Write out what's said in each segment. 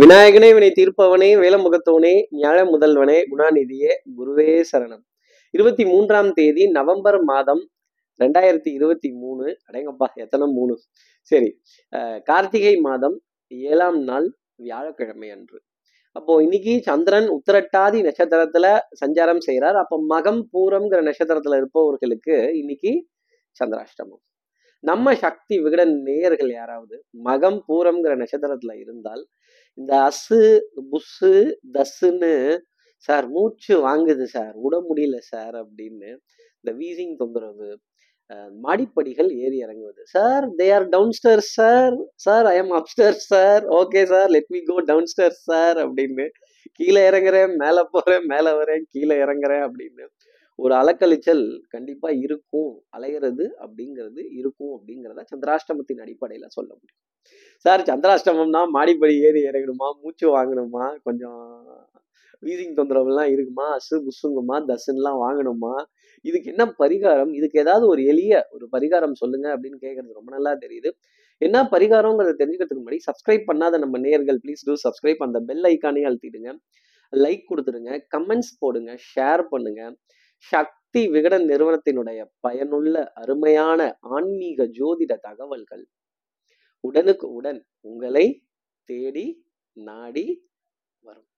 விநாயகனே வினை தீர்ப்பவனே வேலமுகத்தவனே ஞாழ முதல்வனே குணாநிதியே குருவே சரணம். இருபத்தி மூன்றாம் தேதி நவம்பர் மாதம் ரெண்டாயிரத்தி இருபத்தி மூணு. அடங்கப்பா எத்தனை மூணு? சரி அஹ், கார்த்திகை மாதம் ஏழாம் நாள் வியாழக்கிழமை அன்று. அப்போ இன்னைக்கு சந்திரன் உத்திரட்டாதி நட்சத்திரத்துல சஞ்சாரம் செய்கிறார் அப்போ மகம் பூரம்ங்கிற நட்சத்திரத்துல இருப்பவர்களுக்கு இன்னைக்கு சந்திராஷ்டமம். நம்ம சக்தி விகடன் நேயர்கள் யாராவது மகம் பூரம்ங்கிற நட்சத்திரத்துல இருந்தால் இந்த அசு புஸ்ஸு தஸ்ஸுன்னு சார் மூச்சு வாங்குது சார். விட முடியல சார் அப்படின்னு இந்த வீசிங் தொந்தரவு மாடிப்படிகள் ஏறி இறங்குவது. Sir they are down sir. Sir I am after sir. Okay sir. Let me go down sir அப்படின்னு கீழே இறங்குறேன் மேலே போகிறேன் மேலே வரேன் கீழே இறங்குறேன் அப்படின்னு ஒரு அலக்கழிச்சல் கண்டிப்பா இருக்கும். அலையிறது அப்படிங்கிறது இருக்கும் அப்படிங்கிறத சந்திராஷ்டமத்தின் அடிப்படையில சொல்ல முடியும். சார் சந்திராஷ்டமம்னா மாடிப்படி ஏறி இறங்கணுமா? மூச்சு வாங்கணுமா? கொஞ்சம் வீசிங் தொந்தரவுலாம் இருக்குமா? அசு புசுங்குமா? தசுன்னுலாம் வாங்கணுமா? இதுக்கு என்ன பரிகாரம்? இதுக்கு ஏதாவது ஒரு எளிய ஒரு பரிகாரம் சொல்லுங்க அப்படின்னு கேட்கறது ரொம்ப நல்லா தெரியுது. என்ன பரிகாரங்கிறத தெரிஞ்சுக்கிறதுக்கு முன்னாடி சப்ஸ்கிரைப் பண்ணாத நம்ம நேயர்கள் ப்ளீஸ் டூ சப்ஸ்கிரைப் அந்த பெல் ஐக்கானே அழுத்திடுங்க. லைக் கொடுத்துருங்க கமெண்ட்ஸ் போடுங்க. ஷேர் பண்ணுங்க. சக்தி விகடன் நிறுவனத்தினுடைய பயனுள்ள அருமையான ஆன்மீக ஜோதிட தகவல்கள். உடனுக்கு உடன் உங்களை தேடி நாடி வரும்.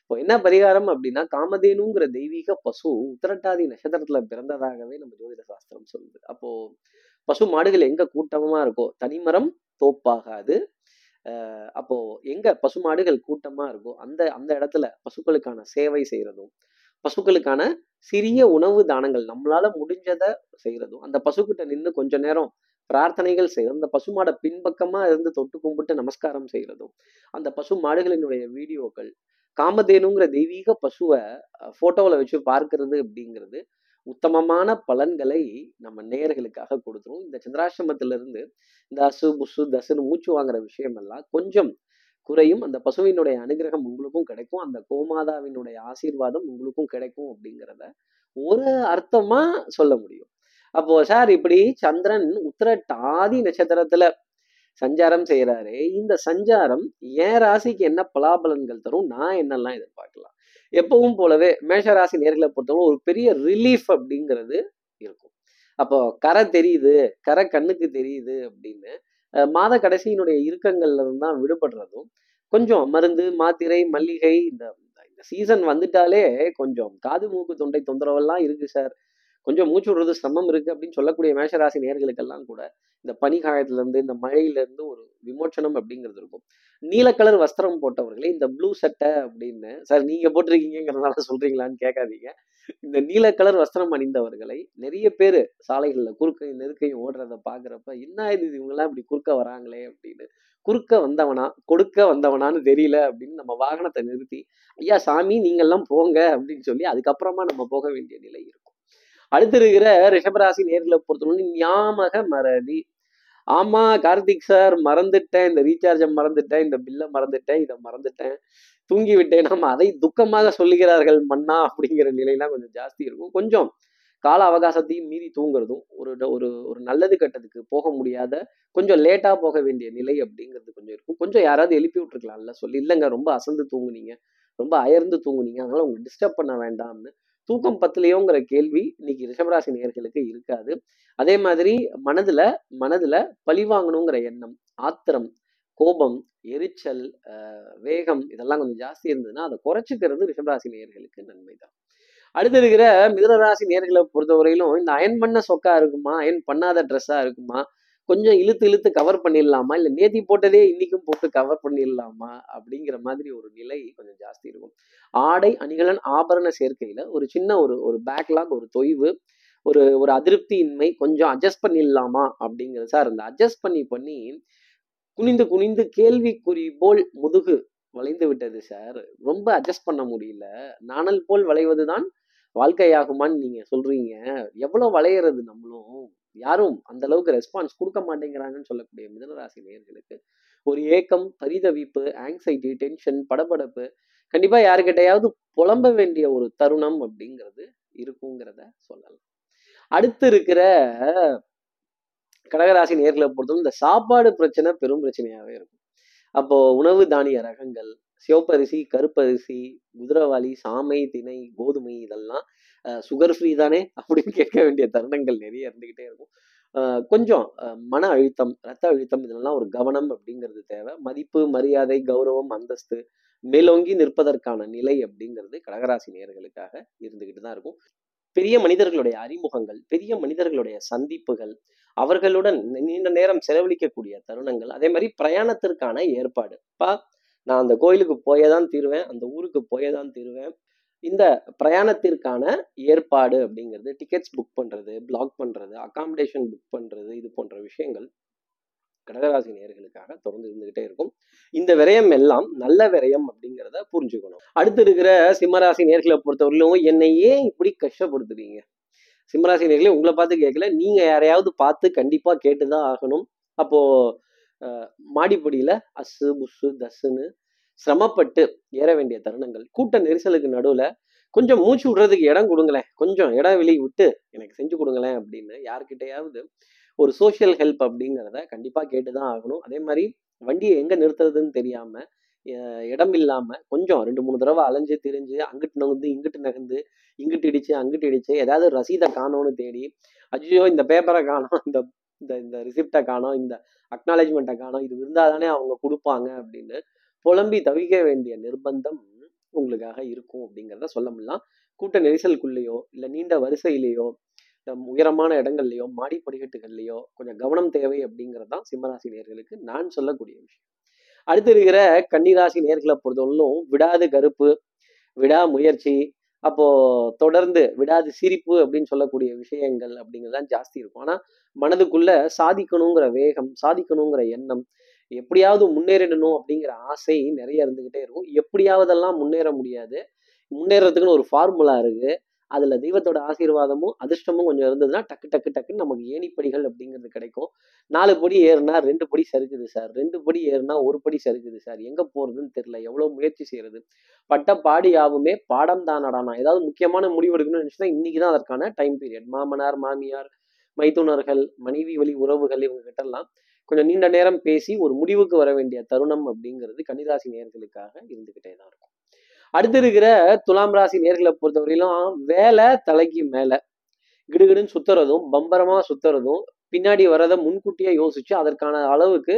இப்போ என்ன பரிகாரம் அப்படின்னா காமதேனுங்கிற தெய்வீக பசு உத்திரட்டாதி நட்சத்திரத்துல பிறந்ததாகவே நம்ம ஜோதிட சாஸ்திரம் சொல்லுது. அப்போ பசு மாடுகள் எங்க கூட்டமா இருக்கோ தனிமரம் தோப்பாகாது. அப்போ எங்க பசு மாடுகள் கூட்டமா இருக்கோ அந்த அந்த இடத்துல பசுக்களுக்கான சேவை செய்யறதும் பசுக்களுக்கான சிறிய உணவு தானங்கள். நம்மளால முடிஞ்சதை செய்யறதும் அந்த பசுக்கிட்ட நின்று கொஞ்ச நேரம் பிரார்த்தனைகள் செய்கிறோம் அந்த பசுமாடை பின்பக்கமா இருந்து தொட்டு கும்பிட்டு நமஸ்காரம் செய்யறதும் அந்த பசு மாடுகளினுடைய வீடியோக்கள் காமதேனுங்கிற தெய்வீக பசுவை போட்டோவில் வச்சு பார்க்கறது அப்படிங்கிறது உத்தமமான பலன்களை நம்ம நேயர்களுக்காக கொடுத்துரும். இந்த சந்திராசிரமத்திலிருந்து இந்த அசு புசு தசுன்னு மூச்சு வாங்குற விஷயம் எல்லாம் கொஞ்சம் குறையும் அந்த பசுவினுடைய அனுகிரகம் உங்களுக்கும் கிடைக்கும் அந்த கோமாதாவினுடைய ஆசீர்வாதம் உங்களுக்கும் கிடைக்கும் அப்படிங்கிறத ஒரு அர்த்தமா சொல்ல முடியும். அப்போ சார் இப்படி சந்திரன் உத்திரட்டாதி நட்சத்திரத்துல சஞ்சாரம் செய்யறாரு இந்த சஞ்சாரம் என் ராசிக்கு என்ன பலாபலன்கள் தரும் நான் என்னெல்லாம் எதிர்பார்க்கலாம்? எப்பவும் போலவே மேஷ ராசி நேர்களை பொறுத்தவரை ஒரு பெரிய ரிலீஃப் அப்படிங்கிறது இருக்கும். அப்போ கரை தெரியுது கரை கண்ணுக்கு தெரியுது அப்படின்னு மாத கடைசியினுடைய இறுக்கங்கள்ல இருந்து தான் விடுபடுறதும் கொஞ்சம் மருந்து மாத்திரை மல்லிகை இந்த இந்த சீசன் வந்துட்டாலே கொஞ்சம் காது மூக்கு தொண்டை தொந்தரவெல்லாம் இருக்கு சார் கொஞ்சம் மூச்சு விடுறது சிரமம் இருக்கு அப்படின்னு சொல்லக்கூடிய மேஷராசி நேர்களுக்கெல்லாம் கூட இந்த பனிகாயத்துல இருந்து இந்த மழையில இருந்து ஒரு விமோச்சனம் அப்படிங்கிறது இருக்கும். நீல கலர் வஸ்திரம் போட்டவர்களே இந்த ப்ளூ சட்டை அப்படின்னு சார் நீங்க போட்டிருக்கீங்கிறதுனால சொல்றீங்களான்னு கேட்காதீங்க. இந்த நீல கலர் வஸ்திரம் அணிந்தவர்களை நிறைய பேர் சாலைகளில் குறுக்கையும் நெருக்கையும் ஓடுறத பாக்குறப்ப என்ன இது இவங்கெல்லாம் இப்படி குறுக்க வராங்களே அப்படின்னு. குறுக்க வந்தவனா கொடுக்க வந்தவனான்னு தெரியல அப்படின்னு நம்ம வாகனத்தை நிறுத்தி ஐயா சாமி நீங்கள்லாம் போங்க அப்படின்னு சொல்லி அதுக்கப்புறமா நம்ம போக வேண்டிய நிலை இருக்கும். அடுத்து இருக்கிற ரிஷபராசி நேர்களை பொறுத்தவரை ஞாபக மறதி. ஆமா கார்த்திக் சார் மறந்துட்டேன். இந்த ரீசார்ஜை மறந்துட்டேன். இந்த பில்லை மறந்துட்டேன். இதை மறந்துட்டேன். தூங்கி விட்டேன் நம்ம அதை துக்கமாக சொல்லுகிறார்கள் மன்னா அப்படிங்கிற நிலையெல்லாம் கொஞ்சம் ஜாஸ்தி இருக்கும். கொஞ்சம் கால அவகாசத்தையும் மீறி தூங்குறதும் ஒரு ஒரு ஒரு நல்லது கட்டத்துக்கு போக முடியாத கொஞ்சம் லேட்டாக போக வேண்டிய நிலை அப்படிங்கிறது கொஞ்சம் இருக்கும். கொஞ்சம் யாராவது எழுப்பி விட்டுருக்கலாம்ல. சொல்லி இல்லைங்க ரொம்ப அசந்து தூங்குனீங்க. ரொம்ப அயர்ந்து தூங்குனீங்க. அதனால உங்களுக்கு டிஸ்டர்ப் பண்ண வேண்டாம்னு தூக்கம் பத்தலையோங்கிற கேள்வி இன்னைக்கு ரிஷபராசி நேர்களுக்கு இருக்காது. அதே மாதிரி மனதுல மனதுல பழி வாங்கணுங்கிற எண்ணம் ஆத்திரம் கோபம் எரிச்சல் வேகம் இதெல்லாம் கொஞ்சம் ஜாஸ்தி இருந்ததுன்னா அதை குறைச்சிக்கிறது ரிஷபராசி நேயர்களுக்கு நன்மை தான் அடுத்து இருக்கிற மிதனராசி நேர்களை பொறுத்தவரையிலும் இந்த அயன் பண்ண சொக்கா இருக்குமா? அயன் பண்ணாத ட்ரெஸ்ஸா இருக்குமா? கொஞ்சம் இழுத்து இழுத்து கவர் பண்ணிடலாமா? இல்லை நேத்தி போட்டதே இன்னைக்கும் போட்டு கவர் பண்ணிடலாமா? அப்படிங்கிற மாதிரி ஒரு நிலை கொஞ்சம் ஜாஸ்தி இருக்கும். ஆடை அணிகலன் ஆபரண சேர்க்கையில ஒரு சின்ன ஒரு ஒரு பேக்லாக் ஒரு தொய்வு ஒரு ஒரு அதிருப்தியின்மை கொஞ்சம் அட்ஜஸ்ட் பண்ணிடலாமா? அப்படிங்கிறது சார் அந்த அட்ஜஸ்ட் பண்ணி பண்ணி குனிந்து குனிந்து கேள்விக்குறி போல் முதுகு வளைந்து விட்டது சார் ரொம்ப அட்ஜஸ்ட் பண்ண முடியல. நாணல் போல் வளைவதுதான் வாழ்க்கையாகுமான்னு நீங்க சொல்றீங்க. எவ்வளவு வளையிறது நம்மளும்? யாரும் அந்த அளவுக்கு ரெஸ்பான்ஸ் கொடுக்க மாட்டேங்கிறாங்கன்னு சொல்லக்கூடிய மிதனராசி நேர்களுக்கு ஒரு ஏக்கம் பரிதவிப்பு ஆங்ஸைட்டி டென்ஷன் படபடப்பு கண்டிப்பா யாருக்கிட்டையாவது புலம்ப வேண்டிய ஒரு தருணம் அப்படிங்கிறது இருக்குங்கிறத சொல்லலாம். அடுத்து இருக்கிற கடகராசி நேர்களை பொறுத்தவரை இந்த சாப்பாடு பிரச்சனை பெரும் பிரச்சனையாவே இருக்கும். அப்போ உணவு தானிய ரகங்கள் சிவப்பரிசி கருப்பரிசி குதிரவாளி சாமை திணை கோதுமை இதெல்லாம் சுகர் ஃப்ரீ தானே அப்படின்னு கேட்க வேண்டிய தருணங்கள் நிறைய இருந்துக்கிட்டே இருக்கும். கொஞ்சம் மன அழுத்தம் ரத்த அழுத்தம் இதெல்லாம் ஒரு கவனம் அப்படிங்கிறது தேவை. மதிப்பு மரியாதை கௌரவம் அந்தஸ்து மேலோங்கி நிற்பதற்கான நிலை அப்படிங்கிறது கடகராசி நேர்களுக்காக இருந்துக்கிட்டு தான் இருக்கும். பெரிய மனிதர்களுடைய அறிமுகங்கள் பெரிய மனிதர்களுடைய சந்திப்புகள் அவர்களுடன் நீண்ட நேரம் செலவழிக்கக்கூடிய தருணங்கள் அதே மாதிரி பிரயாணத்திற்கான ஏற்பாடு. பா நான் அந்த கோயிலுக்கு போயே தான் தீருவேன் அந்த ஊருக்கு போயே தான் தீருவேன். இந்த பிரயாணத்திற்கான ஏற்பாடு அப்படிங்கிறது டிக்கெட்ஸ் புக் பண்ணுறது பிளாக் பண்ணுறது அகாமடேஷன் புக் பண்ணுறது இது போன்ற விஷயங்கள் கடகராசி நேர்களுக்காக தொடர்ந்து இருந்துகிட்டே இருக்கும். இந்த விரயம் எல்லாம் நல்ல விரயம் அப்படிங்கிறத புரிஞ்சுக்கணும். அடுத்து இருக்கிற சிம்மராசி நேர்களை பொறுத்தவரையிலும் என்னை ஏன் இப்படி கஷ்டப்படுத்துறீங்க? சிம்மராசி நேர்களை உங்களை பார்த்து கேட்கல. நீங்க யாரையாவது பார்த்து கண்டிப்பா கேட்டுதான் ஆகணும். அப்போ மாடிப்படியில் அசு புசு தசுன்னு சிரமப்பட்டு ஏற வேண்டிய தருணங்கள். கூட்ட நெரிசலுக்கு நடுவில் கொஞ்சம் மூச்சு விடுறதுக்கு இடம் கொடுங்களேன். கொஞ்சம் இடம் வெளியே விட்டு எனக்கு செஞ்சு கொடுங்களேன் அப்படின்னு யார்கிட்டையாவது ஒரு சோஷியல் ஹெல்ப் அப்படிங்கிறத கண்டிப்பாக கேட்டு தான் ஆகணும். அதே மாதிரி வண்டியை எங்கே நிறுத்துறதுன்னு தெரியாமல் இடம் இல்லாமல் கொஞ்சம் ரெண்டு மூணு தடவை அலைஞ்சு திரிஞ்சு அங்கிட்டு நகர்ந்து இங்கிட்டு நகர்ந்து இங்கிட்டு இடிச்சு அங்கிட்டு இடிச்சு ஏதாவது ரசீதை காணோன்னு தேடி அஜயோ இந்த பேப்பரை காணோம் இந்த இந்த இந்த ரிசிப்டை காணோம் இந்த அக்னாலேஜ்மெண்ட்டை காணோம் இது இருந்தால் தானே அவங்க கொடுப்பாங்க அப்படின்னு புலம்பி தவிக்க வேண்டிய நிர்பந்தம் உங்களுக்காக இருக்கும் அப்படிங்கிறத சொல்ல முடியலாம். கூட்ட நெரிசலுக்குள்ளேயோ இல்லை நீண்ட வரிசையிலேயோ இந்த உயரமான இடங்கள்லையோ மாடி படிக்கட்டுகள்லையோ கொஞ்சம் கவனம் தேவை அப்படிங்கிறது தான் சிம்மராசி நேர்களுக்கு நான் சொல்லக்கூடிய விஷயம். அடுத்து இருக்கிற கன்னிராசி நேர்களை பொறுத்தவரையிலும் விடாது கருப்பு விடா முயற்சி அப்போ தொடர்ந்து விடாது சிரிப்பு அப்படின்னு சொல்லக்கூடிய விஷயங்கள் அப்படிங்கிறதான் ஜாஸ்தி இருக்கும். ஆனா மனதுக்குள்ள சாதிக்கணுங்கிற வேகம் சாதிக்கணுங்கிற எண்ணம் எப்படியாவது முன்னேறிடணும் அப்படிங்கிற ஆசை நிறைய இருந்துகிட்டே இருக்கும். எப்படியாவதெல்லாம் முன்னேற முடியாது? முன்னேறதுக்குன்னு ஒரு ஃபார்முலா இருக்கு. அதுல தெய்வத்தோட ஆசீர்வாதமும் அதிர்ஷ்டமும் கொஞ்சம் இருந்ததுன்னா டக்கு டக்கு டக்குன்னு நமக்கு ஏணிப்படிகள் அப்படிங்கிறது கிடைக்கும். நாலு படி ஏறுனா ரெண்டு படி சறுக்குது சார். ரெண்டு படி ஏறுனா ஒரு படி சறுக்குது சார். எங்க போறதுன்னு தெரியல. எவ்வளவு முயற்சி செய்யறது. பட்ட பாடி யாவுமே பாடம் தான் ஏதாவது முக்கியமான முடிவு எடுக்கணும்னு நினைச்சுன்னா இன்னைக்கு தான் அதற்கான டைம் பீரியட் மாமனார் மாமியார் மைத்துனர்கள் மனைவி வழி உறவுகள் இவங்க கிட்டலாம் கொஞ்சம் நீண்ட நேரம் பேசி ஒரு முடிவுக்கு வர வேண்டிய தருணம் அப்படிங்கிறது கன்னிராசி நேர்களுக்காக இருந்துகிட்டே தான் இருக்கும். அடுத்து இருக்கிற துலாம் ராசி நேர்களை பொறுத்தவரையிலும் வேலை தலைக்கு மேல. கிடுகிடுன்னு சுத்துறதும் பம்பரமா சுத்துறதும் பின்னாடி வரதை முன்கூட்டியே யோசிச்சு அதற்கான அளவுக்கு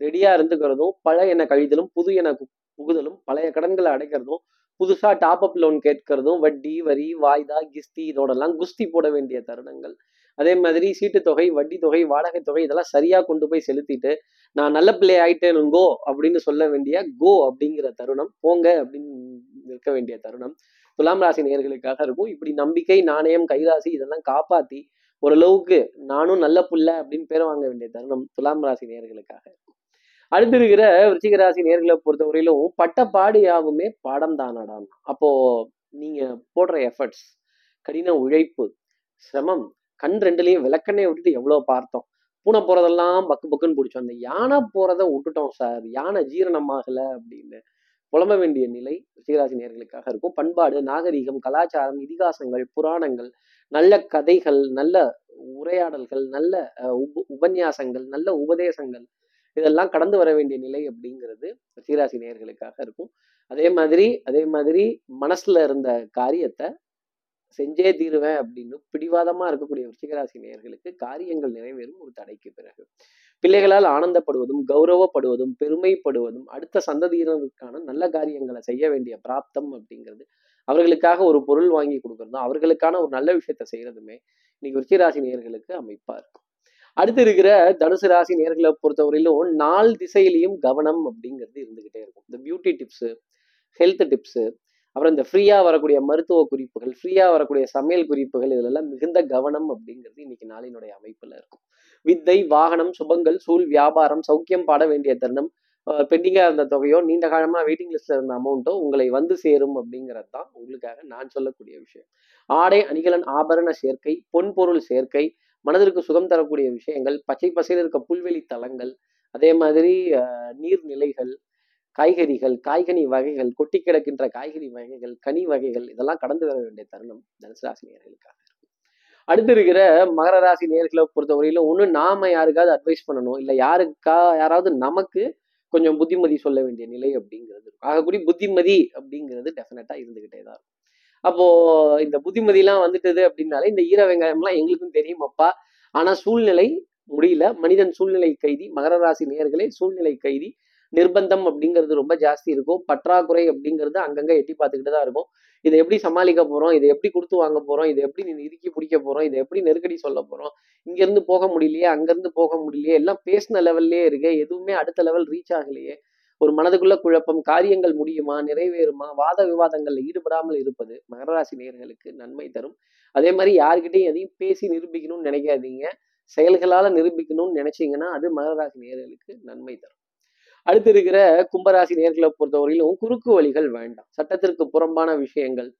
ரெடியா இருந்துக்கிறதும் பழைய எண்ணெய் கழிதலும் புது எண்ணெய் புகுதலும் பழைய கடன்களை அடைக்கிறதும் புதுசா டாப் அப் லோன் கேட்கறதும் வட்டி வரி வாய்தா கிஸ்தி இதோடலாம் குஸ்தி போட வேண்டிய தருணங்கள். அதே மாதிரி சீட்டு தொகை வட்டி தொகை வாடகை தொகை இதெல்லாம் சரியா கொண்டு போய் செலுத்திட்டு நான் நல்ல பிள்ளை ஆயிட்டேனுங்கோ அப்படின்னு சொல்ல வேண்டிய கோ அப்படிங்கிற தருணம் போங்க அப்படின்னு இருக்க வேண்டிய தருணம். துலாம் ராசி நேயர்களுக்காக இருக்கும். இப்படி நம்பிக்கை நாணயம் கைராசி இதெல்லாம் காப்பாத்தி ஓரளவுக்கு நானும் நல்ல புள்ள அப்படின்னு பேர் வாங்க வேண்டிய தருணம் துலாம் ராசி நேர்களுக்காக இருக்கும். அடுத்து இருக்கிற விருச்சிக ராசி நேர்களை பொறுத்தவரையிலும் பட்ட பாடு யாவுமே பாடம் தானடாம் அப்போ நீங்க போடுற எஃபர்ட்ஸ் கடின உழைப்பு சிரமம் கண் ரெண்டுலயும் விளக்கண்ணே விட்டுட்டு எவ்வளவு பார்த்தோம். பூனை போறதெல்லாம் பக்கு பக்குன்னு பிடிச்சோம். அந்த யானை போறதை விட்டுட்டோம் சார் யானை ஜீரணமாகல அப்படின்னு. புலம்ப வேண்டிய நிலை ரிஷிகராசி நேர்களுக்காக இருக்கும். பண்பாடு நாகரிகம் கலாச்சாரம் இதிகாசங்கள் புராணங்கள் நல்ல கதைகள் நல்ல உரையாடல்கள் நல்ல உப உபன்யாசங்கள் நல்ல உபதேசங்கள் இதெல்லாம் கடந்து வர வேண்டிய நிலை அப்படிங்கிறது ரிஷிகராசி நேர்களுக்காக இருக்கும். அதே மாதிரி அதே மாதிரி மனசுல இருந்த காரியத்தை செஞ்சே தீருவேன் அப்படின்னு பிடிவாதமா இருக்கக்கூடிய ரிஷிகராசி நேயர்களுக்கு காரியங்கள் நிறைவேறும் ஒரு தடைக்கு பிறகு. பிள்ளைகளால் ஆனந்தப்படுவதும் கௌரவப்படுவதும் பெருமைப்படுவதும் அடுத்த சந்ததியினருக்கான நல்ல காரியங்களை செய்ய வேண்டிய பிராப்தம் அப்படிங்கிறது அவர்களுக்காக ஒரு பொருள் வாங்கி கொடுக்கறதும் அவர்களுக்கான ஒரு நல்ல விஷயத்த செய்யறதுமே இன்னைக்கு விருச்சிராசி நேயர்களுக்கு அமைப்பா இருக்கும். அடுத்து இருக்கிற தனுசு ராசி நேர்களை பொறுத்தவரையிலும் நாலு திசையிலையும் கவனம் அப்படிங்கிறது இருந்துகிட்டே இருக்கும். இந்த பியூட்டி டிப்ஸு ஹெல்த் டிப்ஸு அப்புறம் இந்த ஃப்ரீயாக வரக்கூடிய மருத்துவ குறிப்புகள் ஃப்ரீயாக வரக்கூடிய சமையல் குறிப்புகள் இதிலெல்லாம் மிகுந்த கவனம் அப்படிங்கிறது இன்னைக்கு நாளினுடைய அமைப்பில் இருக்கும். வித்தை வாகனம் சுபங்கள் சூழ் வியாபாரம் சௌக்கியம் பாட வேண்டிய தருணம் பெண்டிங்காக இருந்த தொகையோ நீண்ட காலமாக வெயிட்டிங் லிஸ்ட்ல இருந்த அமௌண்ட்டோ உங்களை வந்து சேரும் அப்படிங்கிறது தான் உங்களுக்காக நான் சொல்லக்கூடிய விஷயம். ஆடை அணிகலன் ஆபரண சேர்க்கை பொன் பொருள் சேர்க்கை மனதிற்கு சுகம் தரக்கூடிய விஷயங்கள் பச்சை பசையில் இருக்க புல்வெளி தலங்கள் அதே மாதிரி நீர்நிலைகள் காய்கறிகள் காய்கனி வகைகள் கொட்டி கிடக்கின்ற காய்கறி வகைகள் கனி வகைகள் இதெல்லாம் கடந்து வர வேண்டிய தருணம் தனுசு ராசி நேர்களுக்காக அடுத்து இருக்கிற மகர ராசி நேர்களை பொறுத்தவரையிலும் ஒன்று நாம யாருக்காவது அட்வைஸ் பண்ணணும் இல்லை யாருக்கா யாராவது நமக்கு கொஞ்சம் புத்திமதி சொல்ல வேண்டிய நிலை அப்படிங்கிறது இருக்கும். ஆகக்கூடி புத்திமதி அப்படிங்கிறது டெஃபினட்டா இருந்துகிட்டே தான் இருக்கும். அப்போ இந்த புத்திமதிலாம் வந்துட்டது அப்படின்னாலே இந்த ஈர வெங்காயம்லாம் எங்களுக்கும் தெரியும் அப்பா. ஆனா சூழ்நிலை முடியல. மனிதன் சூழ்நிலை கைதி மகர ராசி நேர்களே சூழ்நிலை கைதி. நிர்பந்தம் அப்படிங்கிறது ரொம்ப ஜாஸ்தி இருக்கும். பற்றாக்குறை அப்படிங்கிறது அங்கங்க எட்டி பார்த்துக்கிட்டு தான் இருக்கும். இதை எப்படி சமாளிக்க போறோம்? இதை எப்படி கொடுத்து வாங்க போறோம்? இதை எப்படி நீ இறுக்கி பிடிக்க போறோம்? இதை எப்படி நெருக்கடி சொல்ல போறோம்? இங்கேருந்து போக முடியலையே? அங்கேருந்து போக முடியலையே? எல்லாம் பேசின லெவல்லே இருக்கு. எதுவுமே அடுத்த லெவல் ரீச் ஆகலையே. ஒரு மனதுக்குள்ள குழப்பம் காரியங்கள் முடியுமா? நிறைவேறுமா? வாத விவாதங்களில் ஈடுபடாமல் இருப்பது மகராசி நேர்களுக்கு நன்மை தரும். அதே மாதிரி யார்கிட்டையும் எதையும் பேசி நிரூபிக்கணும்னு நினைக்காதீங்க. செயல்களால் நிரூபிக்கணும்னு நினைச்சீங்கன்னா அது மகராசி நேர்களுக்கு நன்மை தரும். அடுத்து இருக்கிற கும்பராசி நேர்களை பொறுத்தவரையிலும் குறுக்கு வழிகள் வேண்டாம். சட்டத்திற்கு புறம்பான விஷயங்கள்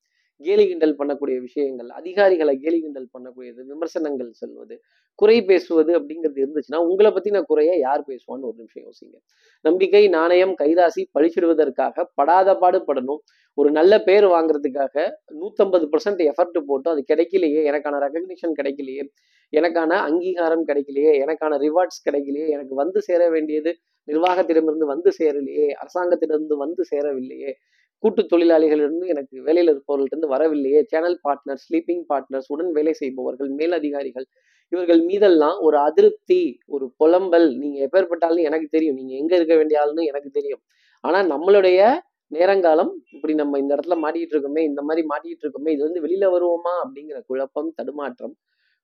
கேலி கிண்டல் பண்ணக்கூடிய விஷயங்கள் அதிகாரிகளை கேலி கிண்டல் பண்ணக்கூடியது விமர்சனங்கள் சொல்வது குறை பேசுவது அப்படிங்கிறது இருந்துச்சுன்னா உங்களை பத்தின குறைய யார் பேசுவான்னு ஒரு நிமிஷம் யோசிங்க. நம்பிக்கை நாணயம் கைராசி பழிச்சிடுவதற்காக படாத பாடுபடணும் ஒரு நல்ல பேர் வாங்குறதுக்காக நூத்தம்பது பர்சன்ட் எஃபர்ட் போட்டு அது கிடைக்கலையே எனக்கான ரெகக்னிஷன் கிடைக்கலையே எனக்கான அங்கீகாரம் கிடைக்கலையே எனக்கான ரிவார்ட்ஸ் கிடைக்கலையே எனக்கு வந்து சேர வேண்டியது நிர்வாகத்திடமிருந்து வந்து சேரலையே அரசாங்கத்திடமிருந்து வந்து சேரவில்லையே கூட்டு தொழிலாளிகளிலிருந்து எனக்கு வேலையில் இருப்பவர்களிருந்து வரவில்லையே சேனல் பார்ட்னர் ஸ்லீப்பிங் பார்ட்னர்ஸ் உடன் வேலை செய்பவர்கள் மேலதிகாரிகள் இவர்கள் மீதெல்லாம் ஒரு அதிருப்தி ஒரு புலம்பல் நீங்க எப்பேற்பட்டாலும் எனக்கு தெரியும் நீங்க எங்க இருக்க வேண்டிய ஆளுன்னு எனக்கு தெரியும். ஆனா நம்மளுடைய நேரங்காலம் இப்படி நம்ம இந்த இடத்துல மாட்டிட்டு இருக்கோமே இந்த மாதிரி மாட்டிட்டு இருக்கோமே இது வந்து வெளியில வருவோமா அப்படிங்கிற குழப்பம் தடுமாற்றம்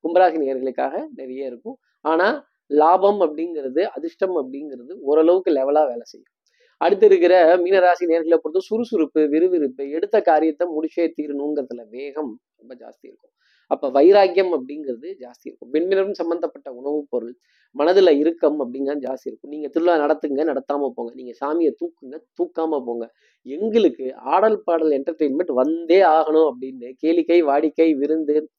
கும்பராசி நேர்களுக்காக நிறைய இருக்கும். ஆனா லாபம் அப்படிங்கிறது அதிர்ஷ்டம் அப்படிங்கிறது ஓரளவுக்கு லெவலாக வேலை செய்யும். அடுத்து இருக்கிற மீனராசி நேர்களை பொறுத்த சுறுசுறுப்பு விறுவிறுப்பு எடுத்த காரியத்தை முடிச்சே தீரணுங்கிறதுல வேகம் ரொம்ப ஜாஸ்தி இருக்கும். அப்ப வைராக்கியம் அப்படிங்கிறது ஜாஸ்தி இருக்கும். வெண்ணிறம் சம்பந்தப்பட்ட உணவுப் பொருள் மனதுல இறுக்கம் அப்படிங்கிறது ஜாஸ்தி இருக்கும். நீங்க திருவிழா நடத்துங்க நடத்தாம போங்க. நீங்க சாமியை தூக்குங்க தூக்காம போங்க. எங்களுக்கு ஆடல் பாடல் என்டர்டெயின்மெண்ட் வந்தே ஆகணும் அப்படின்னு கேளிக்கை வாடிக்கை விருந்து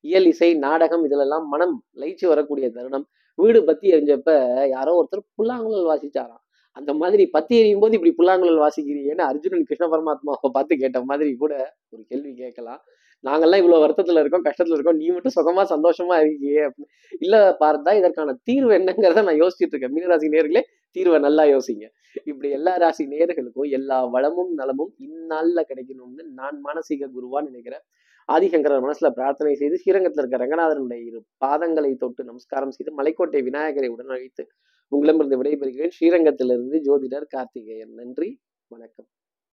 இயல் இசை நாடகம் இதுலெல்லாம் மனம் லயிச்சு வரக்கூடிய தருணம். வீடு பத்தி எரிஞ்சப்ப யாரோ ஒருத்தர் புல்லாங்குழல் வாசிச்சாராம். அந்த மாதிரி பத்தி எரியும் போது இப்படி புல்லாங்குழல் வாசிக்கிறீங்கன்னு அர்ஜுனன் கிருஷ்ண பரமாத்மாவை பார்த்து கேட்ட மாதிரி கூட ஒரு கேள்வி கேட்கலாம். நாங்கெல்லாம் இவ்வளவு வருத்தத்துல இருக்கோம் கஷ்டத்துல இருக்கோம் நீ மட்டும் சுகமா சந்தோஷமா இருக்கியே அப்படின்னு. இல்ல பார்த்தா இதற்கான தீர்வு என்னங்கிறத நான் யோசிச்சுட்டு இருக்கேன். மீனராசி நேர்களே தீர்வை நல்லா யோசிங்க. இப்படி எல்லா ராசி நேர்களுக்கும் எல்லா வளமும் நலமும் இந்நாளில் கிடைக்கணும்னு நான் மானசீக குருவான்னு நினைக்கிறேன். ஆதிசங்கரர் மனசுல பிரார்த்தனை செய்து ஸ்ரீரங்கத்தில் இருக்க ரங்கநாதனுடைய இரு பாதங்களை தொட்டு நமஸ்காரம் செய்து மலைக்கோட்டை விநாயகரை உடன் அழைத்து உங்களிடமிருந்து விடைபெறுகிறேன். ஸ்ரீரங்கத்திலிருந்து ஜோதிடர் கார்த்திகேயன். நன்றி. வணக்கம்.